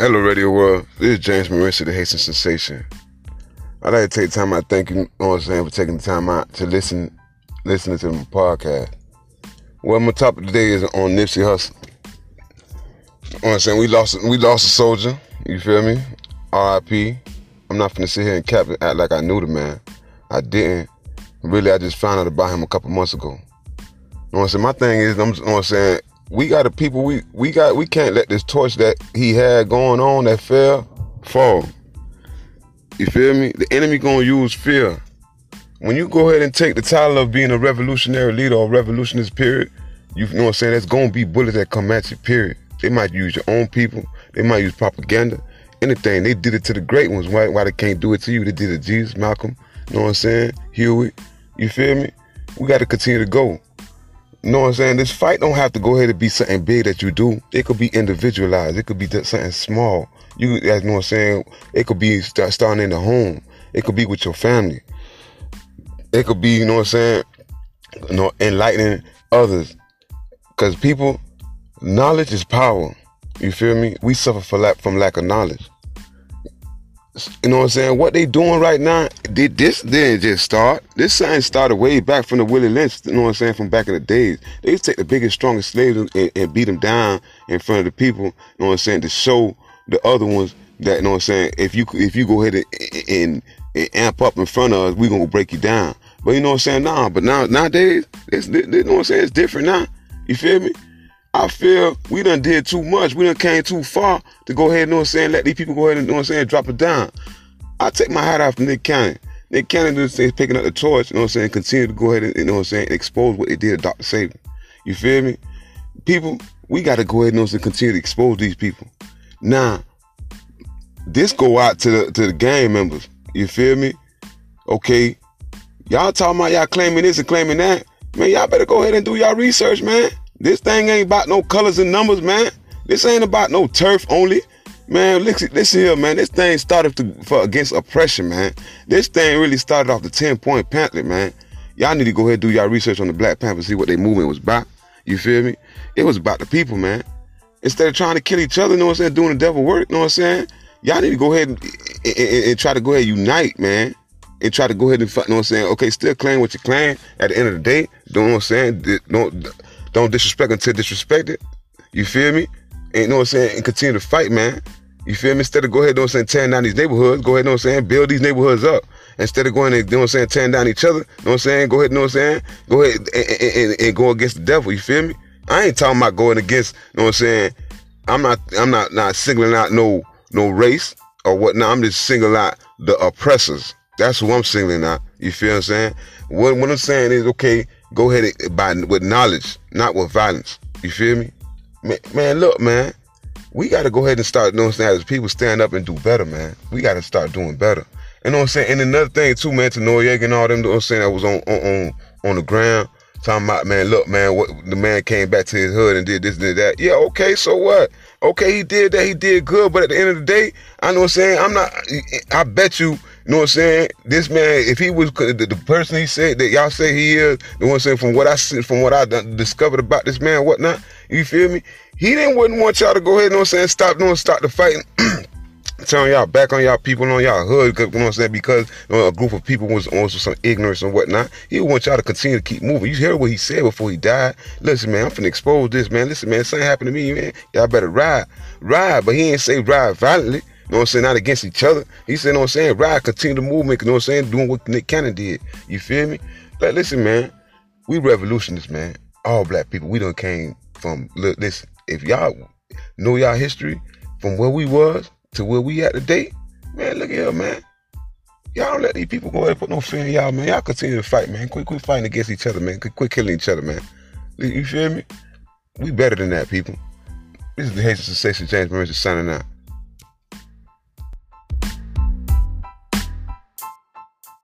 Hello, Radio World. This is James Marissa, the Haitian Sensation. I'd like to take time out thank you, you know what I'm saying, for taking the time out to listen listening to my podcast. Well, my topic today is on Nipsey Hussle. You know what I'm saying? We lost we lost a soldier, you feel me? R.I.P. I'm not gonna sit here and cap it, act like I knew the man. I didn't. Really, I just found out about him a couple months ago. You know what I'm saying? My thing is, I'm, you know what I'm saying, we got the people we we got we can't let this torch that he had going on that fell fall. You feel me? The enemy gonna use fear. When you go ahead and take the title of being a revolutionary leader or revolutionist period, you know what I'm saying? There's gonna be bullets that come at you, period. They might use your own people, they might use propaganda, anything. They did it to the great ones. Why why they can't do it to you? They did it to Jesus, Malcolm, you know what I'm saying? Huey. You feel me? We gotta continue to go. You know what I'm saying? This fight don't have to go ahead and be something big that you do. It could be individualized. It could be something small. You, you know what I'm saying? It could be start, starting in the home. It could be with your family. It could be, you know what I'm saying? You know, enlightening others. Cause people, knowledge is power. You feel me? We suffer for lack from lack of knowledge. You know what I'm saying? What they doing right now, did this didn't just start. This something started way back from the Willie Lynch, you know what I'm saying, from back in the days. They to take the biggest, strongest slaves and, and beat them down in front of the people, you know what I'm saying, to show the other ones that, you know what I'm saying, if you if you go ahead and, and, and amp up in front of us, we gonna break you down. But you know what I'm saying? Nah, but now nowadays, it's, you know what I'm saying, it's different now. You feel me? I feel we done did too much. We done came too far to go ahead, you know what I'm saying, let these people go ahead and, you know what I'm saying, drop it down. I take my hat off to Nick Cannon. Nick Cannon is picking up the torch, you know what I'm saying, continue to go ahead and, you know what I'm saying, expose what they did to Dr. Sebi. You feel me? People, we got to go ahead and also continue to expose these people. Now, this go out to the to the gang members. You feel me? Okay, y'all talking about y'all claiming this and claiming that. Man, y'all better go ahead and do y'all research, man. This thing ain't about no colors and numbers, man. This ain't about no turf only. Man, listen, listen here, man. This thing started to, for against oppression, man. This thing really started off the 10 point pamphlet, man. Y'all need to go ahead and do y'all research on the Black Panther, see what their movement was about. You feel me? It was about the people, man. Instead of trying to kill each other, you know what I'm saying, doing the devil work, you know what I'm saying? Y'all need to go ahead and, and, and, try to go ahead and unite, man. And try to go ahead and, you know what I'm saying? Okay, still claim what you claim. At the end of the day, you know what I'm saying? Don't, don't disrespect until disrespected. You feel me? And you know what I'm saying? And continue to fight, man. You feel me? Instead of go ahead, you know what I'm saying, tearing down these neighborhoods, go ahead, you know what I'm saying, build these neighborhoods up. Instead of going and, you know what I'm saying, tearing down each other, you know what I'm saying, go ahead, know what I'm saying, go ahead and, and, and, go against the devil, you feel me? I ain't talking about going against, you know what I'm saying, I'm not, I'm not, not singling out no, no race or whatnot. I'm just singling out the oppressors. That's who I'm singling out. You feel what I'm saying? What, what I'm saying is, okay, go ahead by, with knowledge, not with violence. You feel me? Man, man look, man we got to go ahead and start doing that as people stand up and do better, man. We got to start doing better. You know what I'm saying? And another thing too, man, to Noriega and all them, you know what I'm saying, that was on on on, on the ground, talking about, man, look, man, what the man came back to his hood and did this and did that. Yeah, okay, so what? Okay, he did that, he did good, but at the end of the day, I know what I'm saying, I'm not, I bet you, you know what I'm saying, this man, if he was the, person he said that y'all say he is, you know what I'm saying, from what I from what I discovered about this man, whatnot, you feel me? He didn't wouldn't want y'all to go ahead, you know what I'm saying, stop doing, start the fighting. telling y'all back on y'all people on y'all hood, you know what I'm saying? Because you know, a group of people was also some ignorance and whatnot. He want y'all to continue to keep moving. You hear what he said before he died? Listen, man, I'm finna expose this, man. Listen, man, something happened to me, man. Y'all better ride. Ride, but he ain't say ride violently. You know what I'm saying? Not against each other. He said, you know what I'm saying? Ride, continue the movement, you know what I'm saying? Doing what Nick Cannon did. You feel me? Like, listen, man, we revolutionists, man. All black people. We done came from, look, listen, if y'all know y'all history from where we was to where we at today, man, look here, man. Y'all don't let these people go ahead and put no fear in y'all, man. Y'all continue to fight, man. Quit, quit fighting against each other, man. Quit, quit killing each other, man. You feel me? We better than that, people. This is the Haitian Sensation James Marissa signing out.